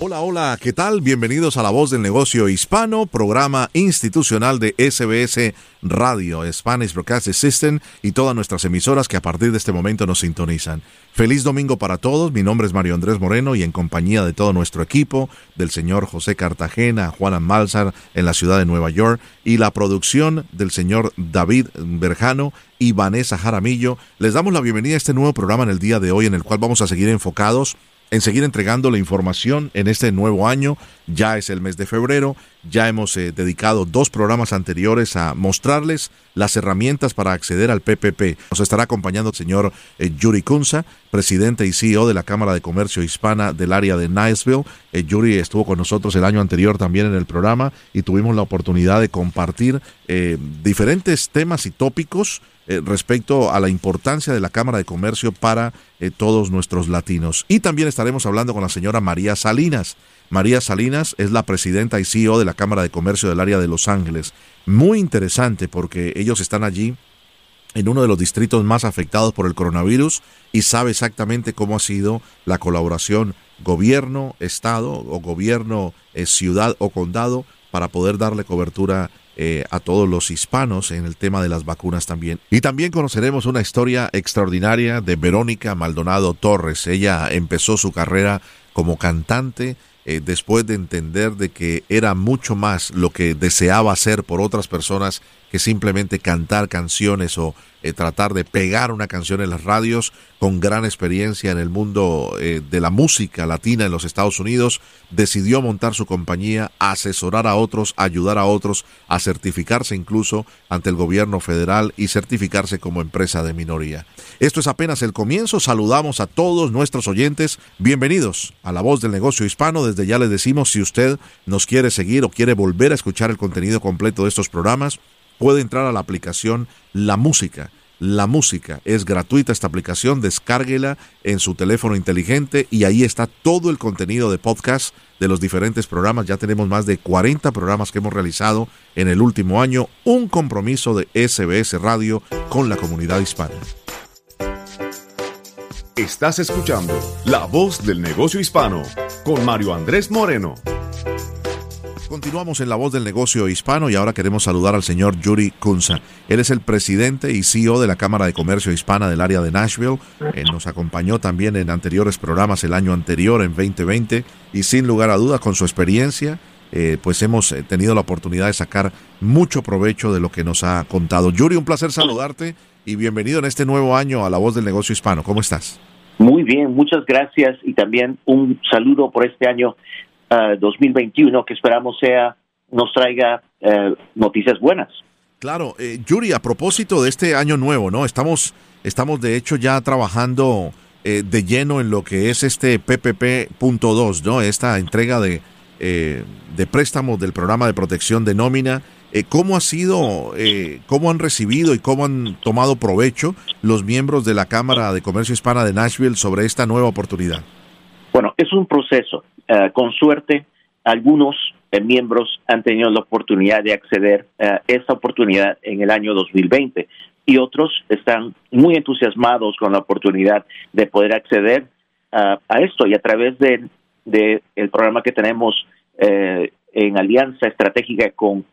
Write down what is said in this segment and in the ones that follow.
Hola, hola, ¿qué tal? Bienvenidos a La Voz del Negocio Hispano, programa institucional de SBS Radio, Spanish Broadcasting System y todas nuestras emisoras que a partir de este momento nos sintonizan. Feliz domingo para todos, mi nombre es Mario Andrés Moreno y en compañía de todo nuestro equipo, del señor José Cartagena, Juan Malzar en la ciudad de Nueva York y la producción del señor David Berjano y Vanessa Jaramillo, les damos la bienvenida a este nuevo programa en el día de hoy en el cual vamos a seguir enfocados en seguir entregando la información en este nuevo año. Ya es el mes de febrero, ya hemos eh, dedicado dos programas anteriores a mostrarles las herramientas para acceder al PPP. Nos estará acompañando el señor eh, Yuri Kunza, presidente y CEO de la Cámara de Comercio Hispana del área de Niceville. Eh, Yuri estuvo con nosotros el año anterior también en el programa y tuvimos la oportunidad de compartir diferentes temas y tópicos eh, respecto a la importancia de la Cámara de Comercio para eh, todos nuestros latinos. Y también estaremos hablando con la señora María Salinas. María Salinas es la presidenta y CEO de la Cámara de Comercio del área de Los Ángeles. Muy interesante porque ellos están allí en uno de los distritos más afectados por el coronavirus y sabe exactamente cómo ha sido la colaboración gobierno, estado o gobierno, eh, ciudad o condado para poder darle cobertura eh, a todos los hispanos en el tema de las vacunas también. Y también conoceremos una historia extraordinaria de Verónica Maldonado Torres. Ella empezó su carrera como cantante eh, después de entender de que era mucho más lo que deseaba hacer por otras personas que simplemente cantar canciones o eh, tratar de pegar una canción en las radios con gran experiencia en el mundo eh, de la música latina en los Estados Unidos, decidió montar su compañía, asesorar a otros, ayudar a otros, a certificarse incluso ante el gobierno federal y certificarse como empresa de minoría. Esto es apenas el comienzo, saludamos a todos nuestros oyentes, bienvenidos a La Voz del Negocio Hispano, desde ya les decimos si usted nos quiere seguir o quiere volver a escuchar el contenido completo de estos programas, puede entrar a la aplicación La Música. La Música es gratuita esta aplicación, descárguela en su teléfono inteligente y ahí está todo el contenido de podcast de los diferentes programas. Ya tenemos más de 40 programas que hemos realizado en el último año, un compromiso de SBS Radio con la comunidad hispana. Estás escuchando La Voz del Negocio Hispano con Mario Andrés Moreno. Continuamos en la voz del negocio hispano y ahora queremos saludar al señor Yuri Kunza. Él es el presidente y CEO de la Cámara de Comercio Hispana del área de Nashville. Él nos acompañó también en anteriores programas el año anterior, en 2020, y sin lugar a dudas, con su experiencia, eh, pues hemos eh, tenido la oportunidad de sacar mucho provecho de lo que nos ha contado. Yuri, un placer saludarte y bienvenido en este nuevo año a la voz del negocio hispano. ¿Cómo estás? Muy bien, muchas gracias y también un saludo por este año 2021 que esperamos sea nos traiga eh, noticias buenas. Claro, eh, Yuri, a propósito de este año nuevo, ¿no? Estamos, estamos de hecho ya trabajando eh, de lleno en lo que es este PPP.2, ¿no? Esta entrega de, de préstamos del programa de protección de nómina. ¿Cómo ha sido, cómo han recibido y cómo han tomado provecho los miembros de la Cámara de Comercio Hispana de Nashville sobre esta nueva oportunidad? Bueno, es un proceso. Eh, con suerte, algunos eh, miembros han tenido la oportunidad de acceder a esta oportunidad en el año 2020 y otros están muy entusiasmados con la oportunidad de poder acceder a esto y a través de, el programa que tenemos eh, en alianza estratégica con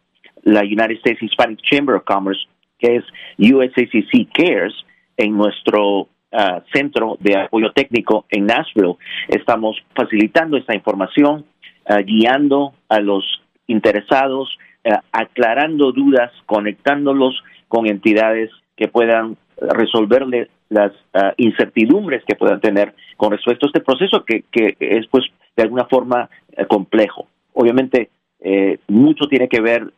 la United States Hispanic Chamber of Commerce, que es USACC Cares, en nuestro Ah, centro de apoyo técnico en Nashville. Estamos facilitando esta información, ah, guiando a los interesados, ah, aclarando dudas, conectándolos con entidades que puedan resolverle las incertidumbres que puedan tener con respecto a este proceso que, que es pues de alguna forma eh, complejo. Obviamente eh, mucho tiene que ver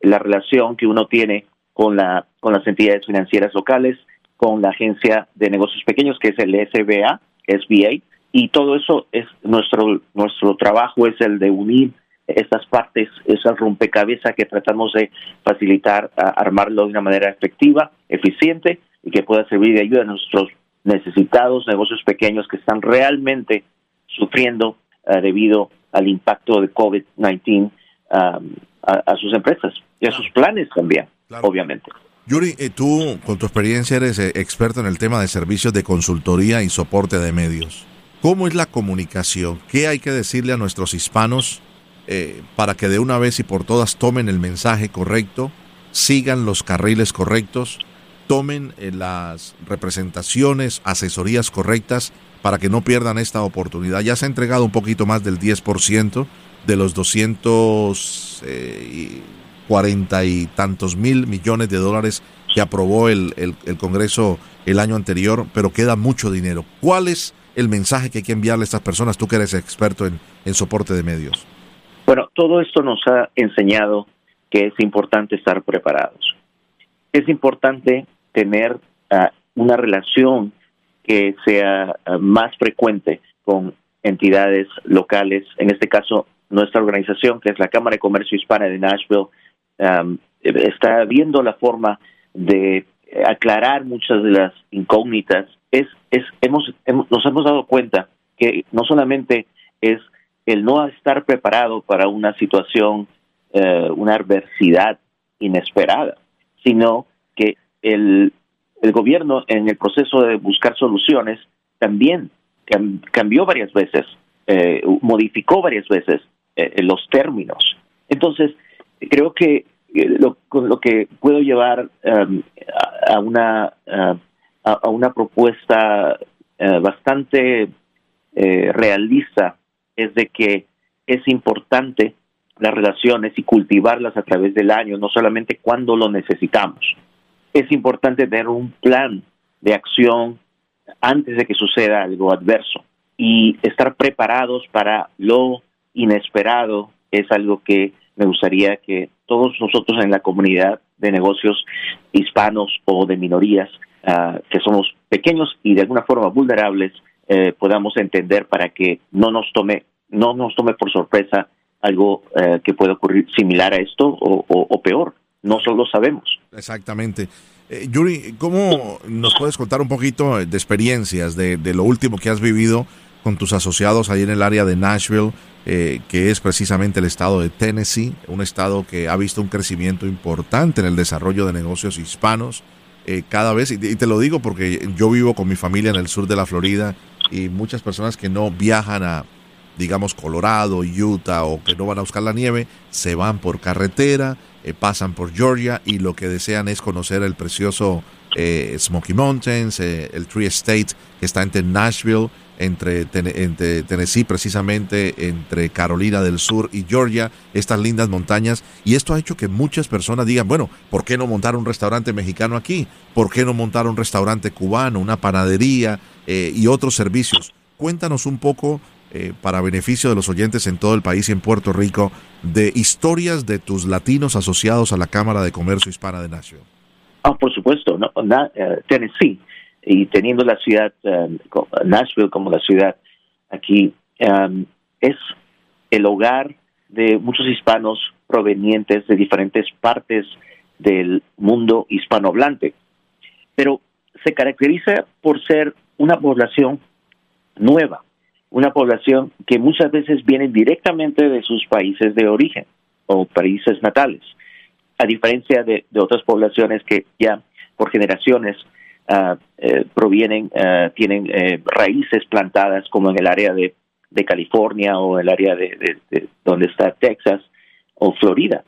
la relación que uno tiene con la con las entidades financieras locales, con la Agencia de Negocios Pequeños, que es el SBA, SBA, y todo eso es nuestro nuestro trabajo es el de unir estas partes, esas rompecabezas que tratamos de facilitar, armarlo de una manera efectiva, eficiente y que pueda servir de ayuda a nuestros necesitados negocios pequeños que están realmente sufriendo uh, debido al impacto de COVID-19 um, a, sus empresas y a sus planes también, obviamente. Yuri, eh, tú con tu experiencia eres eh, experto en el tema de servicios de consultoría y soporte de medios. ¿Cómo es la comunicación? ¿Qué hay que decirle a nuestros hispanos eh, para que de una vez y por todas tomen el mensaje correcto, sigan los carriles correctos, tomen las representaciones, asesorías correctas para que no pierdan esta oportunidad. Ya se ha entregado un poquito más del 10% de los 240 y tantos mil millones de dólares que aprobó el, Congreso el año anterior, pero queda mucho dinero. ¿Cuál es el mensaje que hay que enviarle a estas personas, tú que eres experto en, soporte de medios? Bueno, todo esto nos ha enseñado que es importante estar preparados. Es importante tener ah, una relación que sea ah, más frecuente con entidades locales, en este caso nuestra organización, que es la Cámara de Comercio Hispana de Nashville, está viendo la forma de aclarar muchas de las incógnitas. Es, es, hemos, nos hemos dado cuenta que no solamente es el no estar preparado para una situación, eh, una adversidad inesperada, sino que el el gobierno en el proceso de buscar soluciones también cambió varias veces, eh, modificó varias veces eh, los términos. Entonces, creo que eh, lo, lo que puedo llevar um, a, una a, una propuesta bastante realista es de que es importante las relaciones y cultivarlas a través del año, no solamente cuando lo necesitamos es importante tener un plan de acción antes de que suceda algo adverso y estar preparados para lo inesperado es algo que me gustaría que todos nosotros en la comunidad de negocios hispanos o de minorías ah, que somos pequeños y de alguna forma vulnerables eh, podamos entender para que no nos tome no nos tome por sorpresa algo eh, que pueda ocurrir similar a esto o peor no solo sabemos. Exactamente. Eh, Yuri, ¿cómo nos puedes contar un poquito de experiencias, de, lo último que has vivido con tus asociados ahí en el área de Nashville, eh, que es precisamente el estado de Tennessee, un estado que ha visto un crecimiento importante en el desarrollo de negocios hispanos? Eh, cada vez, y te lo digo porque yo vivo con mi familia en el sur de la Florida y muchas personas que no viajan a, digamos, Colorado, Utah o que no van a buscar la nieve, se van por carretera, eh, pasan por Georgia y lo que desean es conocer el precioso Smoky Mountains, el Tree State que está entre Nashville, entre, entre, Tennessee precisamente, entre Carolina del Sur y Georgia, estas lindas montañas. Y esto ha hecho que muchas personas digan, bueno, ¿por qué no montar un restaurante mexicano aquí? ¿Por qué no montar un restaurante cubano, una panadería y otros servicios? Cuéntanos un poco eh, para beneficio de los oyentes en todo el país y en Puerto Rico, de historias de tus latinos asociados a la Cámara de Comercio Hispana de Nashville? Ah, por supuesto, no, eh, Tennessee, y teniendo la ciudad, um, Nashville como la ciudad aquí, um, es el hogar de muchos hispanos provenientes de diferentes partes del mundo hispanohablante, pero se caracteriza por ser una población nueva, una población que muchas veces viene directamente de sus países de origen o países natales, a diferencia de, otras poblaciones que ya por generaciones provienen, uh, tienen eh, raíces plantadas como en el área de, California o el área de, donde está Texas o Florida.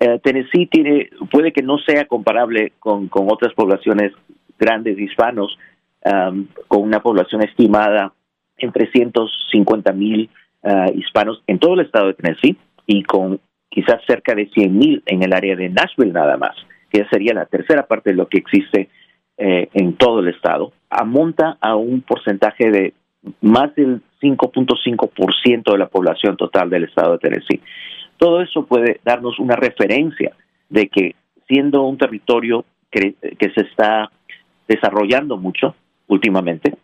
Uh, Tennessee tiene, puede que no sea comparable con, con otras poblaciones grandes hispanos, um, con una población estimada en 350 mil uh, hispanos en todo el estado de Tennessee y con quizás cerca de 100 mil en el área de Nashville nada más, que sería la tercera parte de lo que existe eh, en todo el estado, amonta a un porcentaje de más del 5.5% de la población total del estado de Tennessee. Todo eso puede darnos una referencia de que siendo un territorio que, que se está desarrollando mucho últimamente,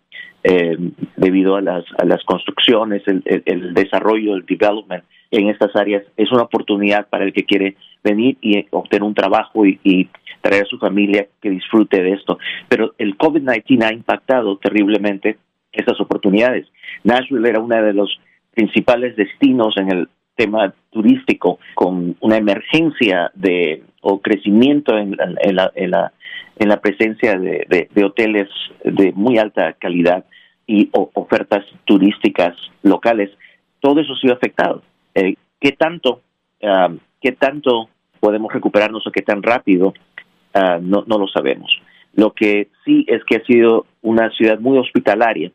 eh, debido a las, a las construcciones, el, el, desarrollo, el development en estas áreas, es una oportunidad para el que quiere venir y obtener un trabajo y, traer a su familia que disfrute de esto. Pero el COVID-19 ha impactado terriblemente esas oportunidades. Nashville era uno de los principales destinos en el tema turístico con una emergencia de o crecimiento en, la, en la, en la presencia de, de, hoteles de muy alta calidad y ofertas turísticas locales, todo eso ha sido afectado. Eh, ¿Qué tanto, ah, qué tanto podemos recuperarnos o qué tan rápido? Ah, no, no lo sabemos. Lo que sí es que ha sido una ciudad muy hospitalaria,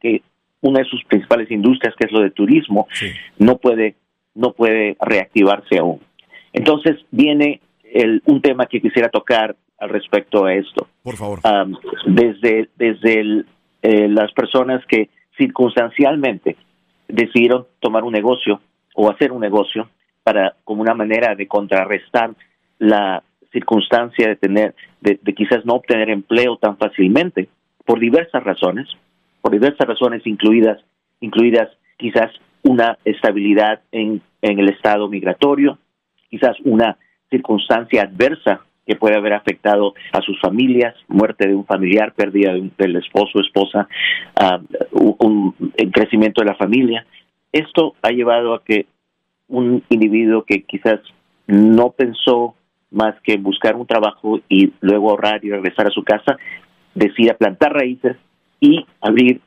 que una de sus principales industrias, que es lo de turismo, no puede no puede reactivarse aún. Entonces viene el, un tema que quisiera tocar al respecto a esto. Por favor. desde desde eh, las personas que circunstancialmente decidieron tomar un negocio o hacer un negocio para como una manera de contrarrestar la circunstancia de tener de, de quizás no obtener empleo tan fácilmente por diversas razones por diversas razones incluidas incluidas quizás una estabilidad en, en el estado migratorio, quizás una circunstancia adversa que puede haber afectado a sus familias, muerte de un familiar, pérdida del esposo esposa, uh, un, crecimiento de la familia. Esto ha llevado a que un individuo que quizás no pensó más que buscar un trabajo y luego ahorrar y regresar a su casa, decida plantar raíces y abrir,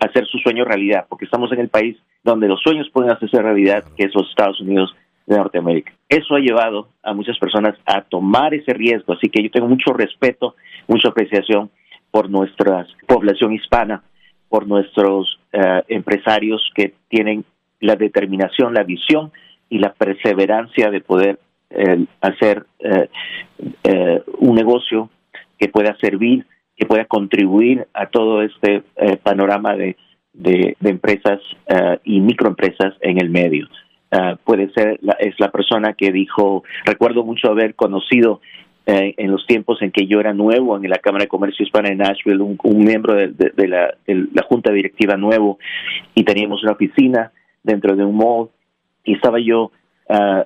hacer su sueño realidad, porque estamos en el país donde los sueños pueden hacerse realidad, que es los Estados Unidos de Norteamérica. Eso ha llevado a muchas personas a tomar ese riesgo, así que yo tengo mucho respeto, mucha apreciación por nuestra población hispana, por nuestros eh, empresarios que tienen la determinación, la visión y la perseverancia de poder eh, hacer eh, un negocio que pueda servir, que pueda contribuir a todo este panorama de de, empresas y microempresas en el medio. Puede ser, la, es la persona que dijo, recuerdo mucho haber conocido eh, en los tiempos en que yo era nuevo en la Cámara de Comercio Hispana de Nashville, un, miembro de, la, Junta Directiva nuevo, y teníamos una oficina dentro de un mall, y estaba yo uh,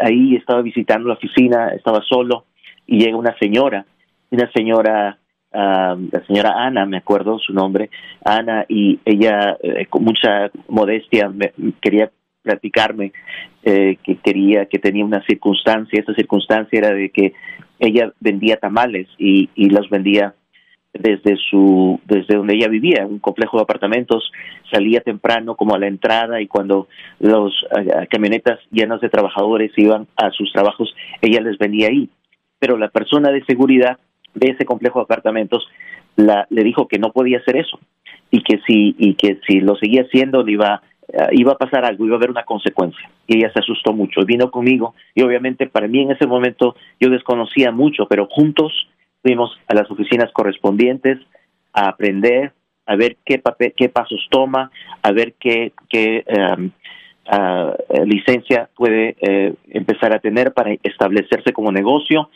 ahí, estaba visitando la oficina, estaba solo, y llega una señora, una señora la señora Ana, me acuerdo su nombre, Ana, y ella eh, con mucha modestia me, quería platicarme eh, que quería que tenía una circunstancia, esa circunstancia era de que ella vendía tamales y, y los vendía desde su desde donde ella vivía, un complejo de apartamentos, salía temprano como a la entrada y cuando los eh, camionetas llenas de trabajadores iban a sus trabajos, ella les vendía ahí. Pero la persona de seguridad de ese complejo de apartamentos la, le dijo que no podía hacer eso y que si y que si lo seguía haciendo le iba eh, iba a pasar algo, iba a haber una consecuencia. Y ella se asustó mucho, vino conmigo y obviamente para mí en ese momento yo desconocía mucho, pero juntos fuimos a las oficinas correspondientes a aprender, a ver qué papel, qué pasos toma, a ver qué, qué em, licencia puede eh, empezar a tener para establecerse como negocio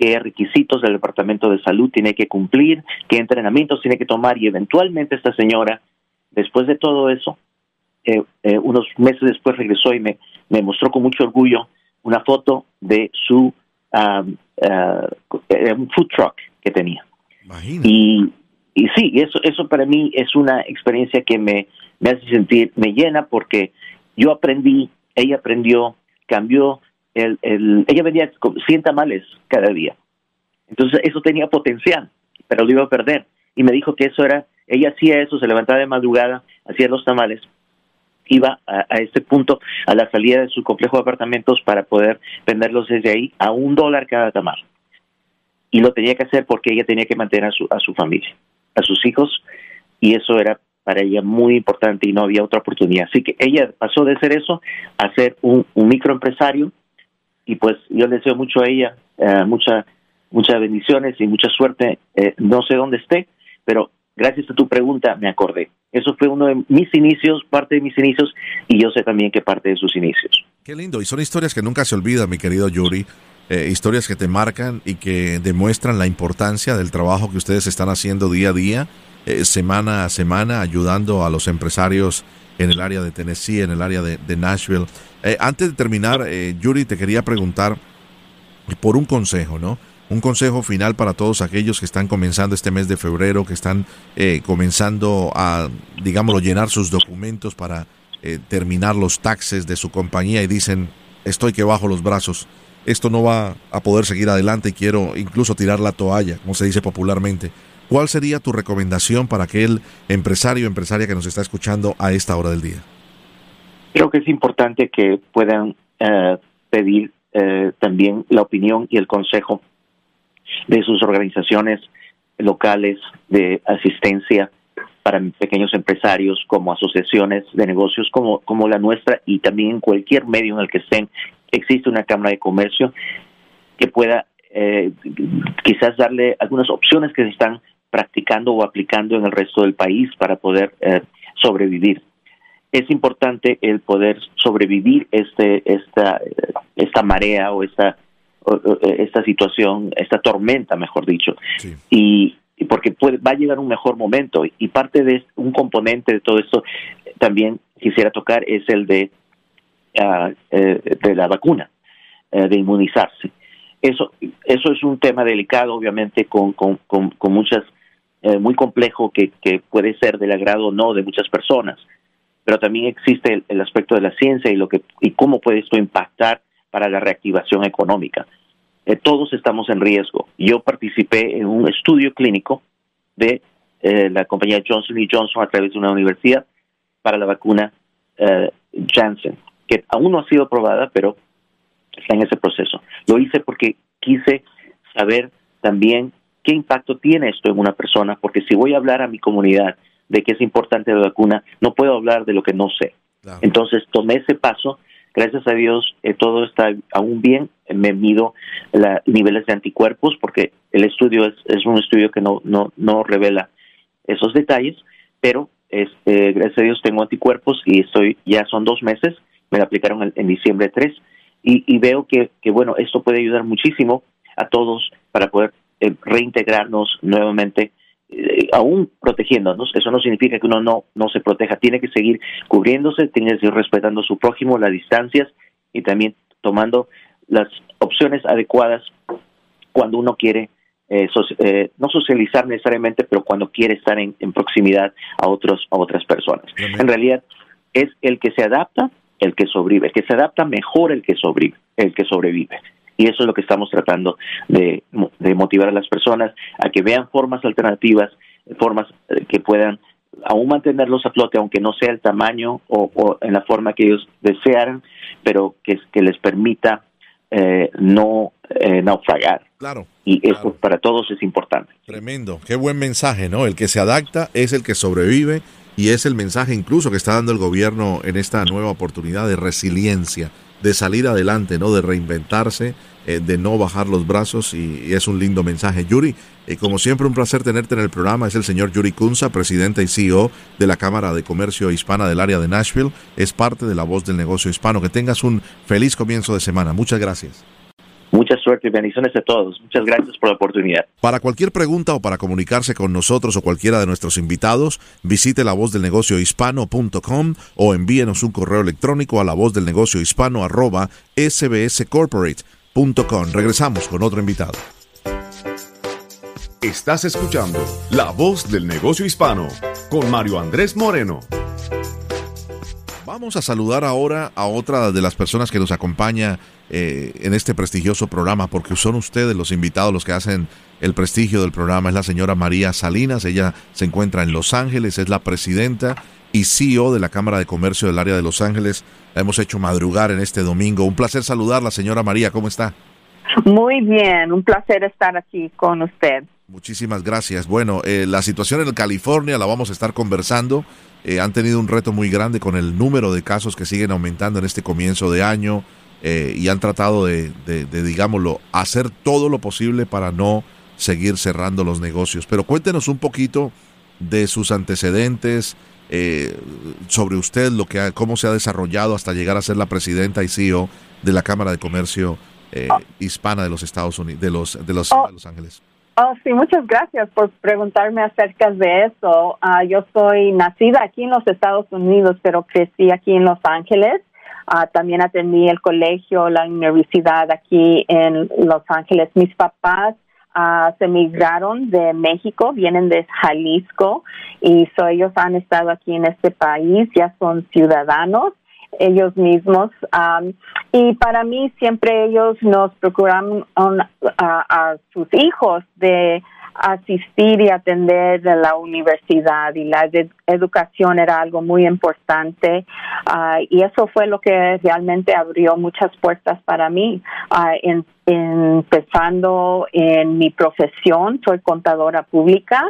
qué requisitos del Departamento de Salud tiene que cumplir, qué entrenamientos tiene que tomar y eventualmente esta señora, después de todo eso, eh, eh, unos meses después regresó y me, me mostró con mucho orgullo una foto de su um, uh, food truck que tenía. Y, y sí, eso, eso para mí es una experiencia que me, me hace sentir, me llena porque yo aprendí, ella aprendió, cambió el, el, ella vendía 100 tamales cada día. Entonces eso tenía potencial, pero lo iba a perder. Y me dijo que eso era, ella hacía eso, se levantaba de madrugada, hacía los tamales, iba a, este punto, a la salida de su complejo de apartamentos para poder venderlos desde ahí a un dólar cada tamal. Y lo tenía que hacer porque ella tenía que mantener a su, a su familia, a sus hijos, y eso era para ella muy importante y no había otra oportunidad. Así que ella pasó de ser eso a ser un, un microempresario y pues yo le deseo mucho a ella, eh, mucha, muchas bendiciones y mucha suerte. Eh, no sé dónde esté, pero gracias a tu pregunta me acordé. Eso fue uno de mis inicios, parte de mis inicios, y yo sé también que parte de sus inicios. Qué lindo, y son historias que nunca se olvidan, mi querido Yuri. Eh, historias que te marcan y que demuestran la importancia del trabajo que ustedes están haciendo día a día eh, semana a semana ayudando a los empresarios en el área de Tennessee, en el área de, Nashville. Eh, antes de terminar, Yuri, te quería preguntar por un consejo, ¿no? Un consejo final para todos aquellos que están comenzando este mes de febrero, que están comenzando a, digámoslo, llenar sus documentos para terminar los taxes de su compañía y dicen, estoy que bajo los brazos esto no va a poder seguir adelante y quiero incluso tirar la toalla, como se dice popularmente. ¿Cuál sería tu recomendación para aquel empresario o empresaria que nos está escuchando a esta hora del día? Creo que es importante que puedan eh, pedir eh, también la opinión y el consejo de sus organizaciones locales de asistencia para pequeños empresarios, como asociaciones de negocios como, como la nuestra y también en cualquier medio en el que estén existe una Cámara de Comercio que pueda eh, quizás darle algunas opciones que se están practicando o aplicando en el resto del país para poder eh, sobrevivir. Es importante el poder sobrevivir este esta esta marea o esta esta situación, esta tormenta, mejor dicho, y, porque puede, va a llegar un mejor momento. Y parte de un componente de todo esto también quisiera tocar es el de eh, de la vacuna, eh, de inmunizarse. Eso, eso es un tema delicado, obviamente, con, con, con, muchas, eh, muy complejo que, que puede ser del agrado o no de muchas personas, pero también existe el, aspecto de la ciencia y lo que y cómo puede esto impactar para la reactivación económica. todos estamos en riesgo. Yo participé en un estudio clínico de la compañía Johnson Johnson a través de una universidad para la vacuna Janssen que aún no ha sido aprobada, pero está en ese proceso. Lo hice porque quise saber también qué impacto tiene esto en una persona, porque si voy a hablar a mi comunidad de que es importante la vacuna, no puedo hablar de lo que no sé. Entonces tomé ese paso, gracias a Dios eh, todo está aún bien, me mido los niveles de anticuerpos, porque el estudio es, un estudio que no, revela esos detalles, pero este, gracias a Dios tengo anticuerpos y estoy ya son dos meses me la aplicaron en, diciembre 3 y, veo que, que, bueno, esto puede ayudar muchísimo a todos para poder eh, reintegrarnos nuevamente, eh, aún protegiéndonos. Eso no significa que uno no, no se proteja, tiene que seguir cubriéndose, tiene que seguir respetando a su prójimo, las distancias y también tomando las opciones adecuadas cuando uno quiere eh, no socializar necesariamente, pero cuando quiere estar en, en proximidad a otros a otras personas. En realidad es el que se adapta el que sobrevive, el que se adapta mejor el que sobrevive, el que sobrevive. Y eso es lo que estamos tratando de, motivar a las personas a que vean formas alternativas, formas eh, que puedan aún mantenerlos a flote, aunque no sea el tamaño o, en la forma que ellos desearan, pero que, que les permita eh, no eh, naufragar. Claro. Y eso para todos es importante. Tremendo. Qué buen mensaje, ¿no? El que se adapta es el que sobrevive y es el mensaje incluso que está dando el gobierno en esta nueva oportunidad de resiliencia, de salir adelante, ¿no? De reinventarse, eh, de no bajar los brazos y, es un lindo mensaje. Yuri, eh, como siempre un placer tenerte en el programa, es el señor Yuri Kunza, presidente y CEO de la Cámara de Comercio Hispana del área de Nashville, es parte de la voz del negocio hispano. Que tengas un feliz comienzo de semana. Muchas gracias. Mucha suerte y bendiciones a todos. Muchas gracias por la oportunidad. Para cualquier pregunta o para comunicarse con nosotros o cualquiera de nuestros invitados, visite la voz del negocio hispano.com o envíenos un correo electrónico a la voz del negocio hispano arroba sbscorporate.com. Regresamos con otro invitado. Estás escuchando La Voz del Negocio Hispano con Mario Andrés Moreno. Vamos a saludar ahora a otra de las personas que nos acompaña eh, en este prestigioso programa, porque son ustedes los invitados los que hacen el prestigio del programa. Es la señora María Salinas, ella se encuentra en Los Ángeles, es la presidenta y CEO de la Cámara de Comercio del área de Los Ángeles. La hemos hecho madrugar en este domingo. Un placer saludarla, señora María, ¿cómo está? Muy bien, un placer estar aquí con usted. Muchísimas gracias. Bueno, eh, la situación en California la vamos a estar conversando. Eh, han tenido un reto muy grande con el número de casos que siguen aumentando en este comienzo de año. Eh, y han tratado de, digámoslo, hacer todo lo posible para no seguir cerrando los negocios. Pero cuéntenos un poquito de sus antecedentes, eh, sobre usted, lo que cómo se ha desarrollado hasta llegar a ser la presidenta y CEO de la Cámara de Comercio eh, Hispana de los Estados Unidos, de los, de los, oh. de los Ángeles. Oh, sí, muchas gracias por preguntarme acerca de eso. Ah, yo soy nacida aquí en los Estados Unidos, pero crecí aquí en Los Ángeles. Ah, también atendí el colegio, la universidad aquí en Los Ángeles. Mis papás uh, se migraron de México, vienen de Jalisco y so ellos han estado aquí en este país, ya son ciudadanos ellos mismos. y para mí siempre ellos nos procuran a, sus hijos de asistir y atender a la universidad y la educación era algo muy importante ah, y eso fue lo que realmente abrió muchas puertas para mí uh, empezando en mi profesión soy contadora pública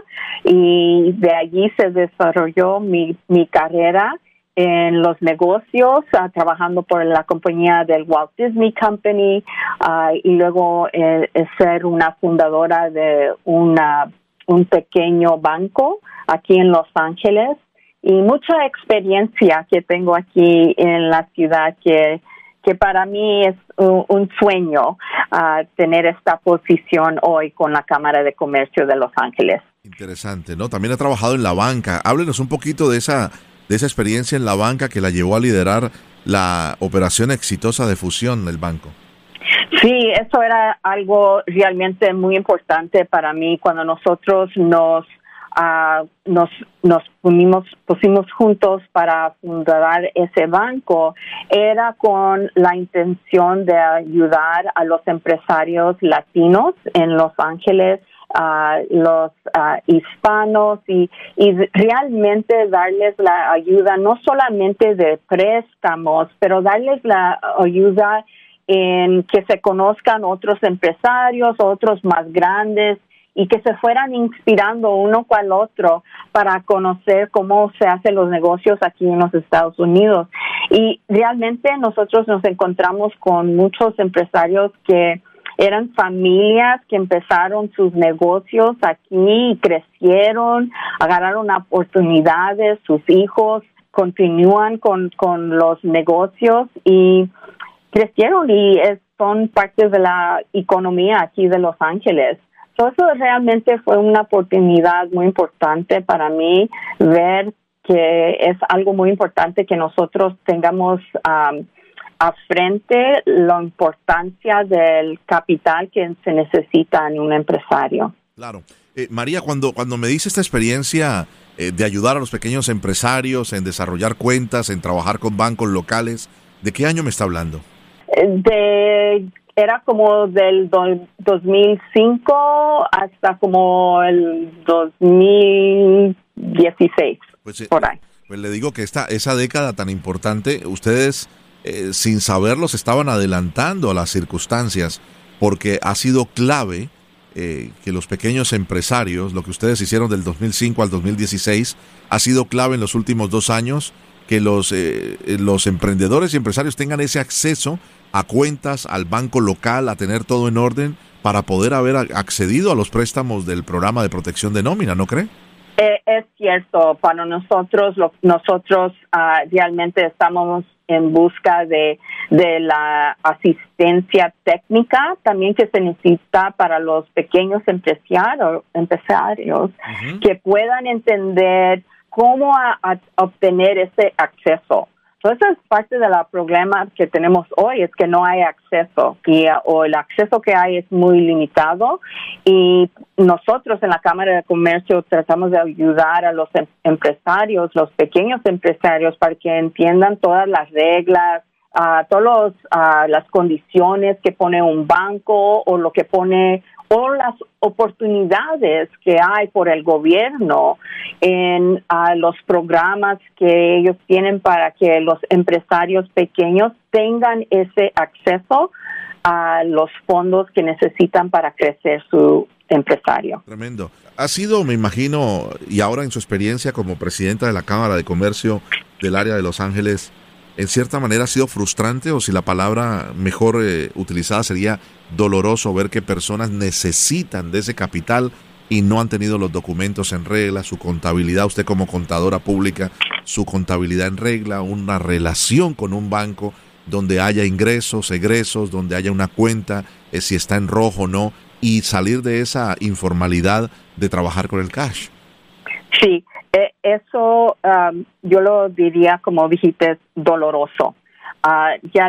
y de allí se desarrolló mi, mi carrera en los negocios, uh, trabajando por la compañía del Walt Disney Company uh, y luego eh, ser una fundadora de una, un pequeño banco aquí en Los Ángeles y mucha experiencia que tengo aquí en la ciudad que, que para mí es un, sueño uh, tener esta posición hoy con la Cámara de Comercio de Los Ángeles. Interesante, ¿no? También ha trabajado en la banca. Háblenos un poquito de esa de esa experiencia en la banca que la llevó a liderar la operación exitosa de fusión del banco. Sí, eso era algo realmente muy importante para mí cuando nosotros nos uh, nos nos pusimos, pusimos juntos para fundar ese banco. Era con la intención de ayudar a los empresarios latinos en Los Ángeles los hispanos y, y realmente darles la ayuda, no solamente de préstamos, pero darles la ayuda en que se conozcan otros empresarios, otros más grandes y que se fueran inspirando uno cual otro para conocer cómo se hacen los negocios aquí en los Estados Unidos. Y realmente nosotros nos encontramos con muchos empresarios que eran familias que empezaron sus negocios aquí y crecieron, agarraron oportunidades, sus hijos continúan con, con los negocios y crecieron y son parte de la economía aquí de Los Ángeles. Eso realmente fue una oportunidad muy importante para mí ver que es algo muy importante que nosotros tengamos um, a frente la importancia del capital que se necesita en un empresario. Claro. Eh, María, cuando, cuando me dice esta experiencia eh, de ayudar a los pequeños empresarios en desarrollar cuentas, en trabajar con bancos locales, ¿de qué año me está hablando? Eh, de, era como del 2005 hasta como el 2016, pues, por ahí. Pues le digo que esta, esa década tan importante, ustedes eh, sin saberlo se estaban adelantando a las circunstancias porque ha sido clave eh, que los pequeños empresarios, lo que ustedes hicieron del 2005 al 2016, ha sido clave en los últimos dos años que los, eh, los emprendedores y empresarios tengan ese acceso a cuentas, al banco local, a tener todo en orden para poder haber accedido a los préstamos del programa de protección de nómina, ¿no cree? es cierto, para nosotros, nosotros ah, realmente estamos en busca de, de la asistencia técnica también que se necesita para los pequeños empresarios, empresarios que puedan entender cómo obtener ese acceso. Entonces, es parte del problema que tenemos hoy, es que no hay acceso y, o el acceso que hay es muy limitado y nosotros en la Cámara de Comercio tratamos de ayudar a los em, empresarios, los pequeños empresarios, para que entiendan todas las reglas, uh, todas las condiciones que pone un banco o lo que pone o las oportunidades que hay por el gobierno en los programas que ellos tienen para que los empresarios pequeños tengan ese acceso a los fondos que necesitan para crecer su empresario. Tremendo. Ha sido, me imagino, y ahora en su experiencia como presidenta de la Cámara de Comercio del área de Los Ángeles, en cierta manera ha sido frustrante o si la palabra mejor eh, utilizada sería doloroso ver que personas necesitan de ese capital y no han tenido los documentos en regla, su contabilidad, usted como contadora pública, su contabilidad en regla, una relación con un banco donde haya ingresos, egresos, donde haya una cuenta, eh, si está en rojo o no, y salir de esa informalidad de trabajar con el cash. Sí, eh, eso um, yo lo diría, como dijiste, doloroso. Uh, ya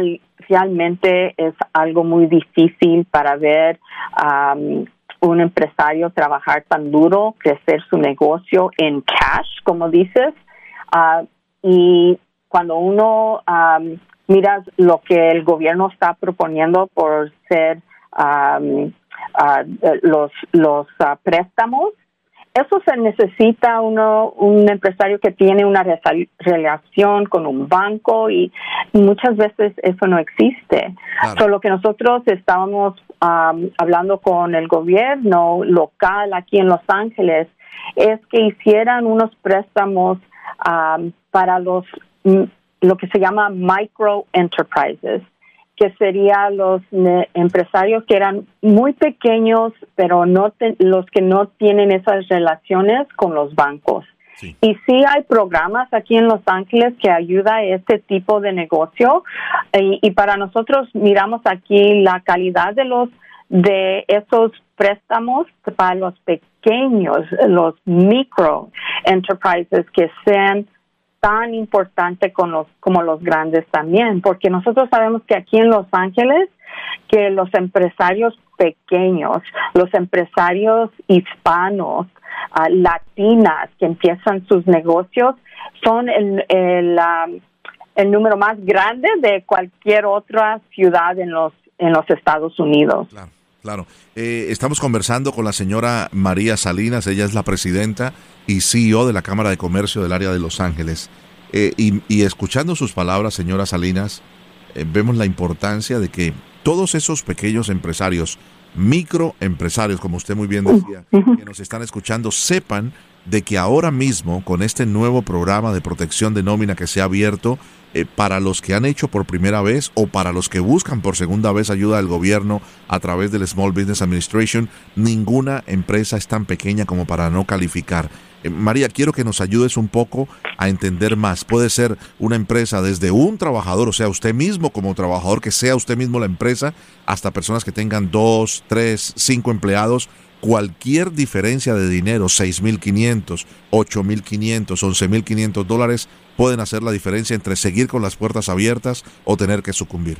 realmente es algo muy difícil para ver um, un empresario trabajar tan duro, crecer su negocio en cash, como dices, uh, y cuando uno um, mira lo que el gobierno está proponiendo por ser um, uh, los los préstamos, eso se necesita uno, un empresario que tiene una relación con un banco y muchas veces eso no existe. Claro. lo que nosotros estábamos um, hablando con el gobierno local aquí en Los Ángeles es que hicieran unos préstamos um, para los mm, lo que se llama micro enterprises que serían los empresarios que eran muy pequeños, pero no los que no tienen esas relaciones con los bancos. Y sí hay programas aquí en Los Ángeles que ayuda a este tipo de negocio y, y, para nosotros miramos aquí la calidad de los de esos préstamos para los pequeños, los micro enterprises que sean tan importante con los, como los grandes también, porque nosotros sabemos que aquí en Los Ángeles, que los empresarios pequeños, los empresarios hispanos, uh, latinas que empiezan sus negocios, son el, el, el número más grande de cualquier otra ciudad en los, en los Estados Unidos. Claro. Eh, estamos conversando con la señora María Salinas, ella es la presidenta y CEO de la Cámara de Comercio del área de Los Ángeles. Eh, y, escuchando sus palabras, señora Salinas, eh, vemos la importancia de que todos esos pequeños empresarios, microempresarios, como usted muy bien decía, que nos están escuchando, sepan de que ahora mismo, con este nuevo programa de protección de nómina que se ha abierto, eh, para los que han hecho por primera vez o para los que buscan por segunda vez ayuda del gobierno a través del Small Business Administration, ninguna empresa es tan pequeña como para no calificar. Eh, María, quiero que nos ayudes un poco a entender más. Puede ser una empresa desde un trabajador, o sea, usted mismo como trabajador, que sea usted mismo la empresa, hasta personas que tengan dos, tres, cinco empleados cualquier diferencia de dinero, 6.500, 8.500, 11.500 dólares, pueden hacer la diferencia entre seguir con las puertas abiertas o tener que sucumbir.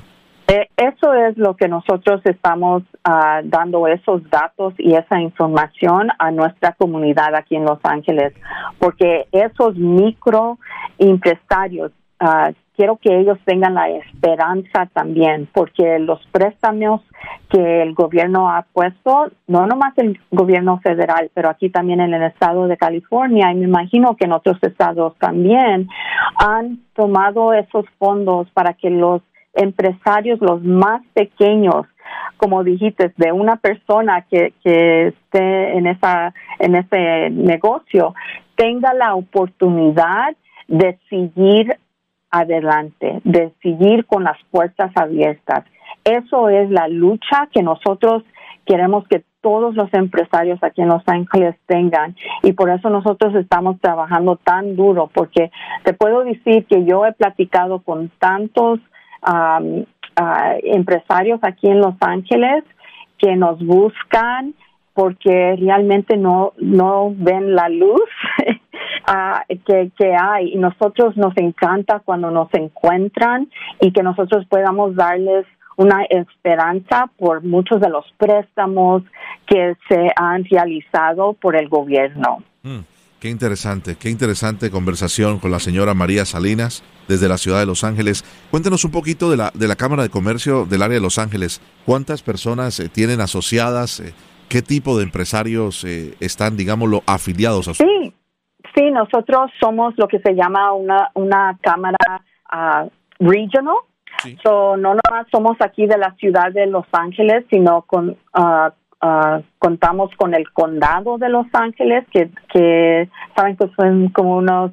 Eh, eso es lo que nosotros estamos uh, dando esos datos y esa información a nuestra comunidad aquí en Los Ángeles, porque esos micro empresarios uh, quiero que ellos tengan la esperanza también, porque los préstamos que el gobierno ha puesto, no nomás el gobierno federal, pero aquí también en el estado de California, y me imagino que en otros estados también, han tomado esos fondos para que los empresarios, los más pequeños, como dijiste, de una persona que, que esté en esa en ese negocio, tenga la oportunidad de seguir adelante, de seguir con las puertas abiertas. Eso es la lucha que nosotros queremos que todos los empresarios aquí en Los Ángeles tengan y por eso nosotros estamos trabajando tan duro porque te puedo decir que yo he platicado con tantos empresarios aquí en Los Ángeles que nos buscan porque realmente no no ven la luz que, que hay y nosotros nos encanta cuando nos encuentran y que nosotros podamos darles una esperanza por muchos de los préstamos que se han realizado por el gobierno. Mm, qué interesante, qué interesante conversación con la señora María Salinas desde la ciudad de Los Ángeles. Cuéntenos un poquito de la, de la Cámara de Comercio del área de Los Ángeles. ¿Cuántas personas eh, tienen asociadas? Eh, ¿Qué tipo de empresarios eh, están, digámoslo, afiliados a su... Sí, Sí, nosotros somos lo que se llama una, una cámara uh, regional. So, no nomás somos aquí de la ciudad de Los Ángeles, sino con, uh, uh, contamos con el condado de Los Ángeles, que, que saben que son como unos,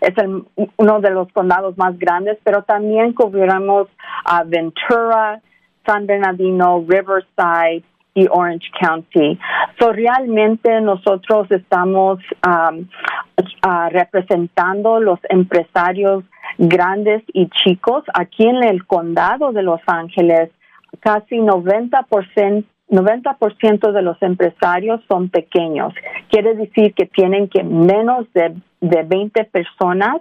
es el, uno de los condados más grandes, pero también cubriremos a Ventura, San Bernardino, Riverside, y Orange County. So, realmente nosotros estamos um, uh, representando los empresarios grandes y chicos aquí en el condado de Los Ángeles. Casi 90%, 90% de los empresarios son pequeños. Quiere decir que tienen que menos de, de 20 personas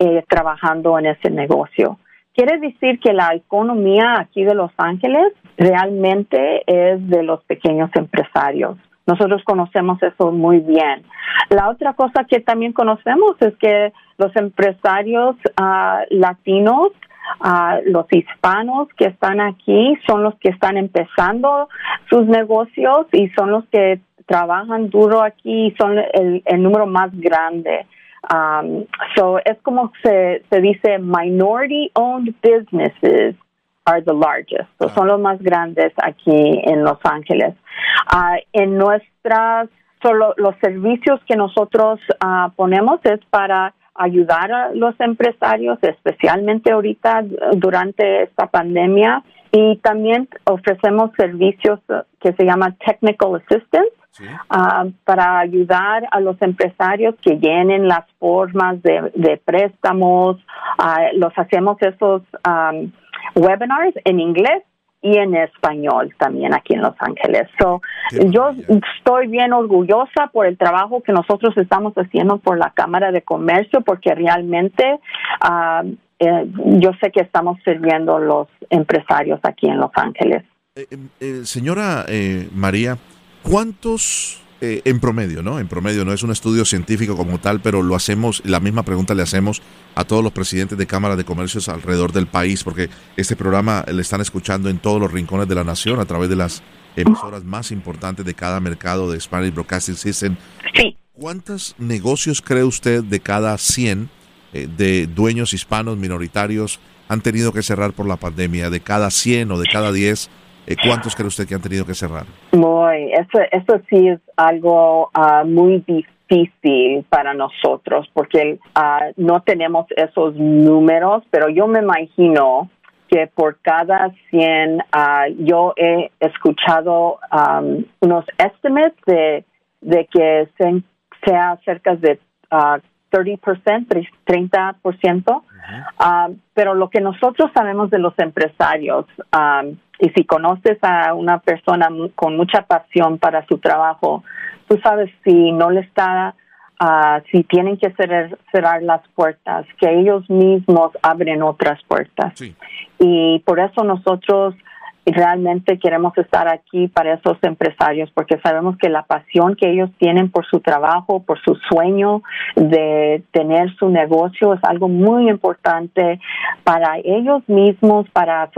eh, trabajando en ese negocio. Quiere decir que la economía aquí de Los Ángeles realmente es de los pequeños empresarios. Nosotros conocemos eso muy bien. La otra cosa que también conocemos es que los empresarios uh, latinos, uh, los hispanos que están aquí, son los que están empezando sus negocios y son los que trabajan duro aquí y son el, el número más grande. Um, so es como se, se dice minority owned businesses are the largest. So son los más grandes aquí en Los Ángeles. Uh, en nuestras, solo los servicios que nosotros uh, ponemos es para ayudar a los empresarios, especialmente ahorita durante esta pandemia, y también ofrecemos servicios que se llaman technical assistance. Uh, para ayudar a los empresarios que llenen las formas de, de préstamos, los hacemos esos um, webinars en inglés y en español también aquí en Los Ángeles. So, yo estoy bien orgullosa por el trabajo que nosotros estamos haciendo por la Cámara de Comercio porque realmente uh, eh, yo sé que estamos sirviendo los empresarios aquí en Los Ángeles. Eh, eh, señora María, ¿cuántos eh, en promedio, ¿no? En promedio no es un estudio científico como tal, pero lo hacemos, la misma pregunta le hacemos a todos los presidentes de cámaras de comercios alrededor del país, porque este programa le están escuchando en todos los rincones de la nación a través de las emisoras más importantes de cada mercado de Spanish Broadcasting System. Sí. ¿Cuántos negocios cree usted de cada 100 eh, de dueños hispanos minoritarios han tenido que cerrar por la pandemia? ¿De cada 100 o de cada 10? Eh, ¿Cuántos cree usted que han tenido que cerrar? Muy, eso, eso sí es algo ah, muy difícil para nosotros porque uh, no tenemos esos números, pero yo me imagino que por cada 100 uh, yo he escuchado um, unos estimates de, de que se, sea cerca de 30%, 30%. Um, pero lo que nosotros sabemos de los empresarios, um, y si conoces a una persona con mucha pasión para su trabajo, tú sabes si no le está, uh, si tienen que cerrar, cerrar, las puertas, que ellos mismos abren otras puertas. Y por eso nosotros realmente queremos estar aquí para esos empresarios porque sabemos que la pasión que ellos tienen por su trabajo, por su sueño de tener su negocio es algo muy importante para ellos mismos, para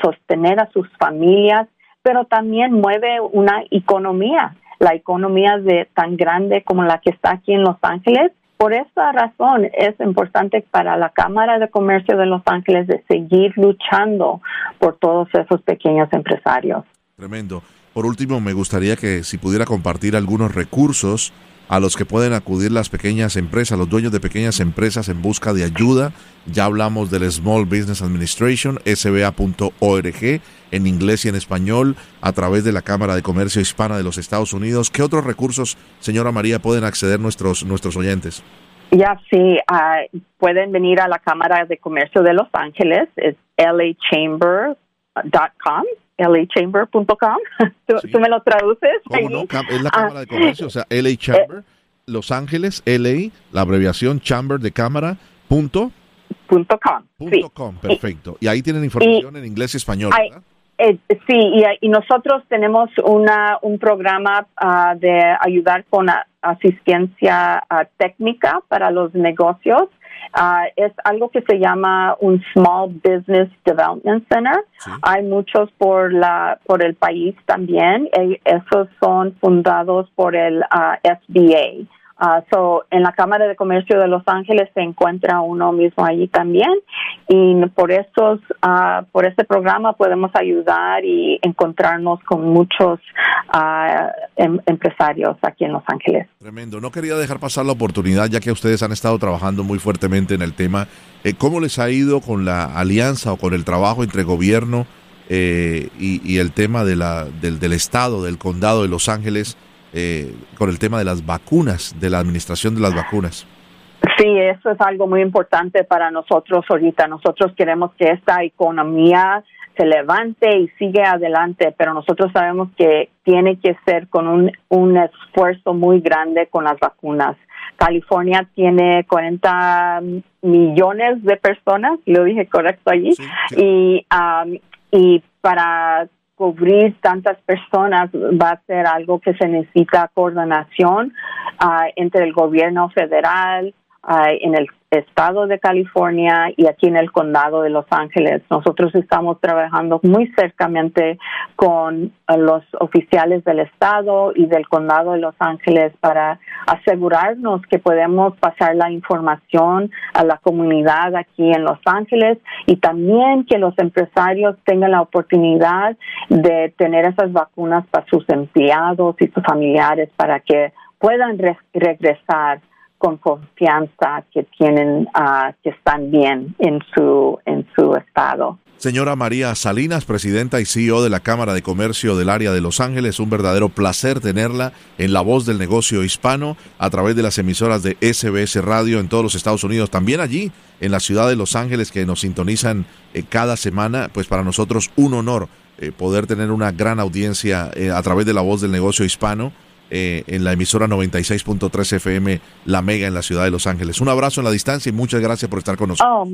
sostener a sus familias, pero también mueve una economía, la economía de tan grande como la que está aquí en Los Ángeles por esa razón es importante para la Cámara de Comercio de Los Ángeles de seguir luchando por todos esos pequeños empresarios. Tremendo. Por último, me gustaría que si pudiera compartir algunos recursos a los que pueden acudir las pequeñas empresas, los dueños de pequeñas empresas en busca de ayuda. Ya hablamos del Small Business Administration, sba.org, en inglés y en español, a través de la Cámara de Comercio Hispana de los Estados Unidos. ¿Qué otros recursos, señora María, pueden acceder nuestros, nuestros oyentes? Ya sí, ah, pueden venir a la Cámara de Comercio de Los Ángeles, es lachamber.com lachamber.com. ¿Tú, ¿Tú, me lo traduces? ¿Cómo no? Es la Cámara de Comercio, o sea, LA Chamber, Los Ángeles, LA, la abreviación Chamber de Cámara, punto. Punto com. Punto com, perfecto. Y, ahí tienen información en inglés y español, ¿verdad? Eh, sí, y, y, nosotros tenemos una, un programa uh, de ayudar con asistencia uh, técnica para los negocios Uh, es algo que se llama un Small Business Development Center. Hay muchos por la por el país también. E, esos son fundados por el uh, SBA. Uh, so, en la Cámara de Comercio de Los Ángeles se encuentra uno mismo allí también y por esos, uh, por este programa podemos ayudar y encontrarnos con muchos uh, em empresarios aquí en Los Ángeles. Tremendo. No quería dejar pasar la oportunidad ya que ustedes han estado trabajando muy fuertemente en el tema. Eh, ¿Cómo les ha ido con la alianza o con el trabajo entre gobierno eh, y, y, el tema de la, del, del estado, del condado de Los Ángeles? Eh, con el tema de las vacunas, de la administración de las vacunas. Sí, eso es algo muy importante para nosotros ahorita. Nosotros queremos que esta economía se levante y sigue adelante, pero nosotros sabemos que tiene que ser con un, un esfuerzo muy grande con las vacunas. California tiene 40 millones de personas, lo dije correcto allí, y um, y para cubrir tantas personas va a ser algo que se necesita coordinación uh, entre el gobierno federal, uh, en el estado de California y aquí en el condado de Los Ángeles. Nosotros estamos trabajando muy cercamente con eh, los oficiales del estado y del condado de Los Ángeles para asegurarnos que podemos pasar la información a la comunidad aquí en Los Ángeles y también que los empresarios tengan la oportunidad de tener esas vacunas para sus empleados y sus familiares para que puedan regresar con confianza que tienen, uh, que están bien en su, en su estado. Señora María Salinas, presidenta y CEO de la Cámara de Comercio del área de Los Ángeles, un verdadero placer tenerla en la voz del negocio hispano a través de las emisoras de SBS Radio en todos los Estados Unidos, también allí en la ciudad de Los Ángeles que nos sintonizan eh, cada semana, pues para nosotros un honor eh, poder tener una gran audiencia eh, a través de la voz del negocio hispano eh, en la emisora 96.3 FM La Mega en la ciudad de Los Ángeles. Un abrazo en la distancia y muchas gracias por estar con nosotros. Oh,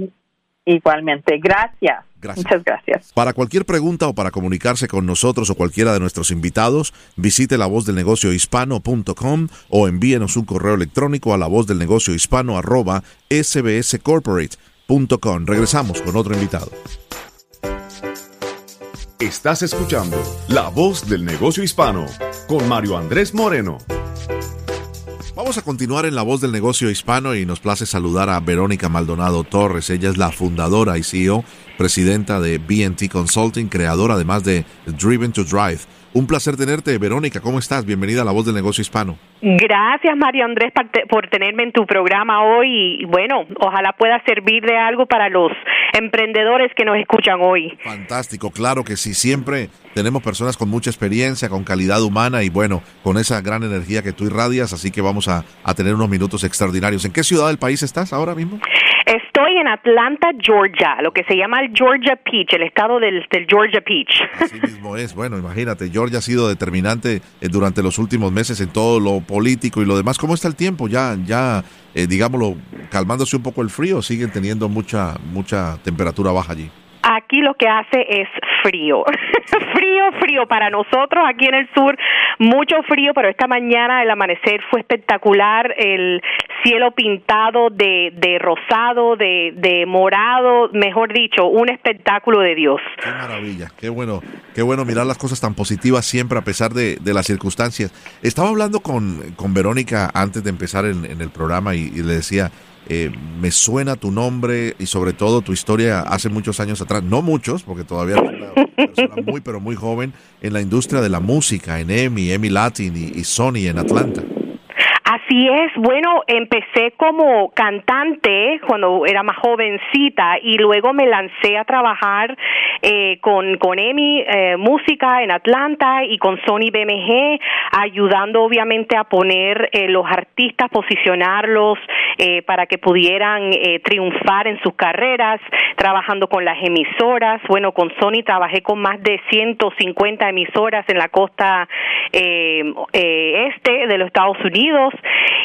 igualmente, gracias. Muchas gracias. Para cualquier pregunta o para comunicarse con nosotros o cualquiera de nuestros invitados, visite la voz del negocio hispano.com o envíenos un correo electrónico a la voz del negocio hispano arroba sbscorporate.com. Regresamos con otro invitado. Estás escuchando La Voz del Negocio Hispano con Mario Andrés Moreno. Vamos a continuar en La Voz del Negocio Hispano y nos place saludar a Verónica Maldonado Torres. Ella es la fundadora y CEO, presidenta de BNT Consulting, creadora además de Driven to Drive un placer tenerte, Verónica. ¿Cómo estás? Bienvenida a La Voz del Negocio Hispano. Gracias, Mario Andrés, por tenerme en tu programa hoy. Y bueno, ojalá pueda servir de algo para los emprendedores que nos escuchan hoy. Fantástico, claro que sí. Siempre tenemos personas con mucha experiencia, con calidad humana y bueno, con esa gran energía que tú irradias. Así que vamos a, a tener unos minutos extraordinarios. ¿En qué ciudad del país estás ahora mismo? Estoy en Atlanta, Georgia, lo que se llama el Georgia Peach, el estado del, Georgia Peach. Así mismo es. Bueno, imagínate, Georgia ha sido determinante eh, durante los últimos meses en todo lo político y lo demás. ¿Cómo está el tiempo? Ya, ya, eh, digámoslo, calmándose un poco el frío, siguen teniendo mucha, mucha temperatura baja allí. Aquí lo que hace es frío, frío, frío para nosotros aquí en el sur, mucho frío, pero esta mañana el amanecer fue espectacular, el cielo pintado de, de rosado, de, de morado, mejor dicho, un espectáculo de Dios. Qué maravilla, qué bueno, qué bueno mirar las cosas tan positivas siempre a pesar de, de las circunstancias. Estaba hablando con, con Verónica antes de empezar en, el programa y le decía, eh, me suena tu nombre y sobre todo tu historia hace muchos años atrás, no muchos, porque todavía eres una persona muy pero muy joven en la industria de la música, en EMI, EMI Latin y Sony en Atlanta. Así es, bueno, empecé como cantante cuando era más jovencita y luego me lancé a trabajar eh, con, con EMI eh, Música en Atlanta y con Sony BMG, ayudando obviamente a poner eh, los artistas, posicionarlos para que pudieran triunfar en sus carreras, trabajando con las emisoras. Bueno, con Sony trabajé con más de 150 emisoras en la costa este de los Estados Unidos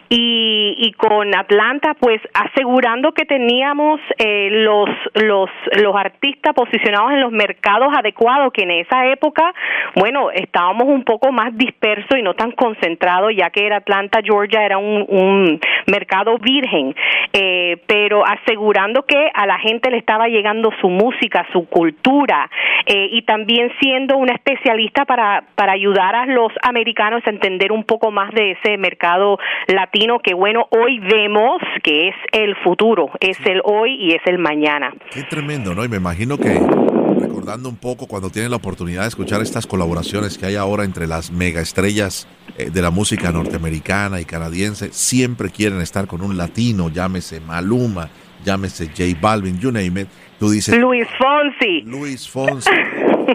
y, y con Atlanta pues asegurando que teníamos eh, los los los artistas posicionados en los mercados adecuados que en esa época bueno estábamos un poco más dispersos y no tan concentrados ya que era Atlanta Georgia era un, un mercado virgen. Eh, pero asegurando que a la gente le estaba llegando su música su cultura eh, y también siendo una especialista para para ayudar a los americanos a entender un poco más de ese mercado latino que bueno, hoy vemos que es el futuro, es el hoy y es el mañana. Qué tremendo, ¿no? Y me imagino que recordando un poco cuando tienen la oportunidad de escuchar estas colaboraciones que hay ahora entre las mega estrellas eh, de la música norteamericana y canadiense, siempre quieren estar con un latino, llámese Maluma, llámese J Balvin, you name it, tú dices... Luis Fonsi. Luis Fonsi.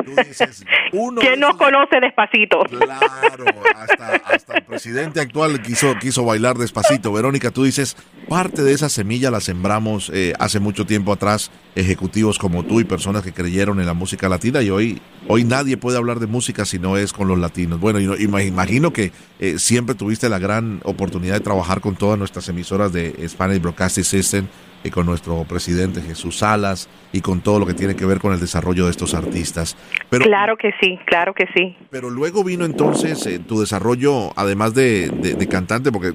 Tú dices, uno ¿Quién nos conoce despacito? Claro, hasta, hasta, el presidente actual quiso, quiso bailar despacito. Verónica, tú dices, parte de esa semilla la sembramos eh, hace mucho tiempo atrás, ejecutivos como tú y personas que creyeron en la música latina y hoy, hoy nadie puede hablar de música si no es con los latinos. Bueno, y, me imagino que eh, siempre tuviste la gran oportunidad de trabajar con todas nuestras emisoras de Spanish Broadcasting System y con nuestro presidente Jesús Salas y con todo lo que tiene que ver con el desarrollo de estos artistas. Pero, claro que sí, claro que sí. Pero luego vino entonces eh, tu desarrollo, además de, de, cantante, porque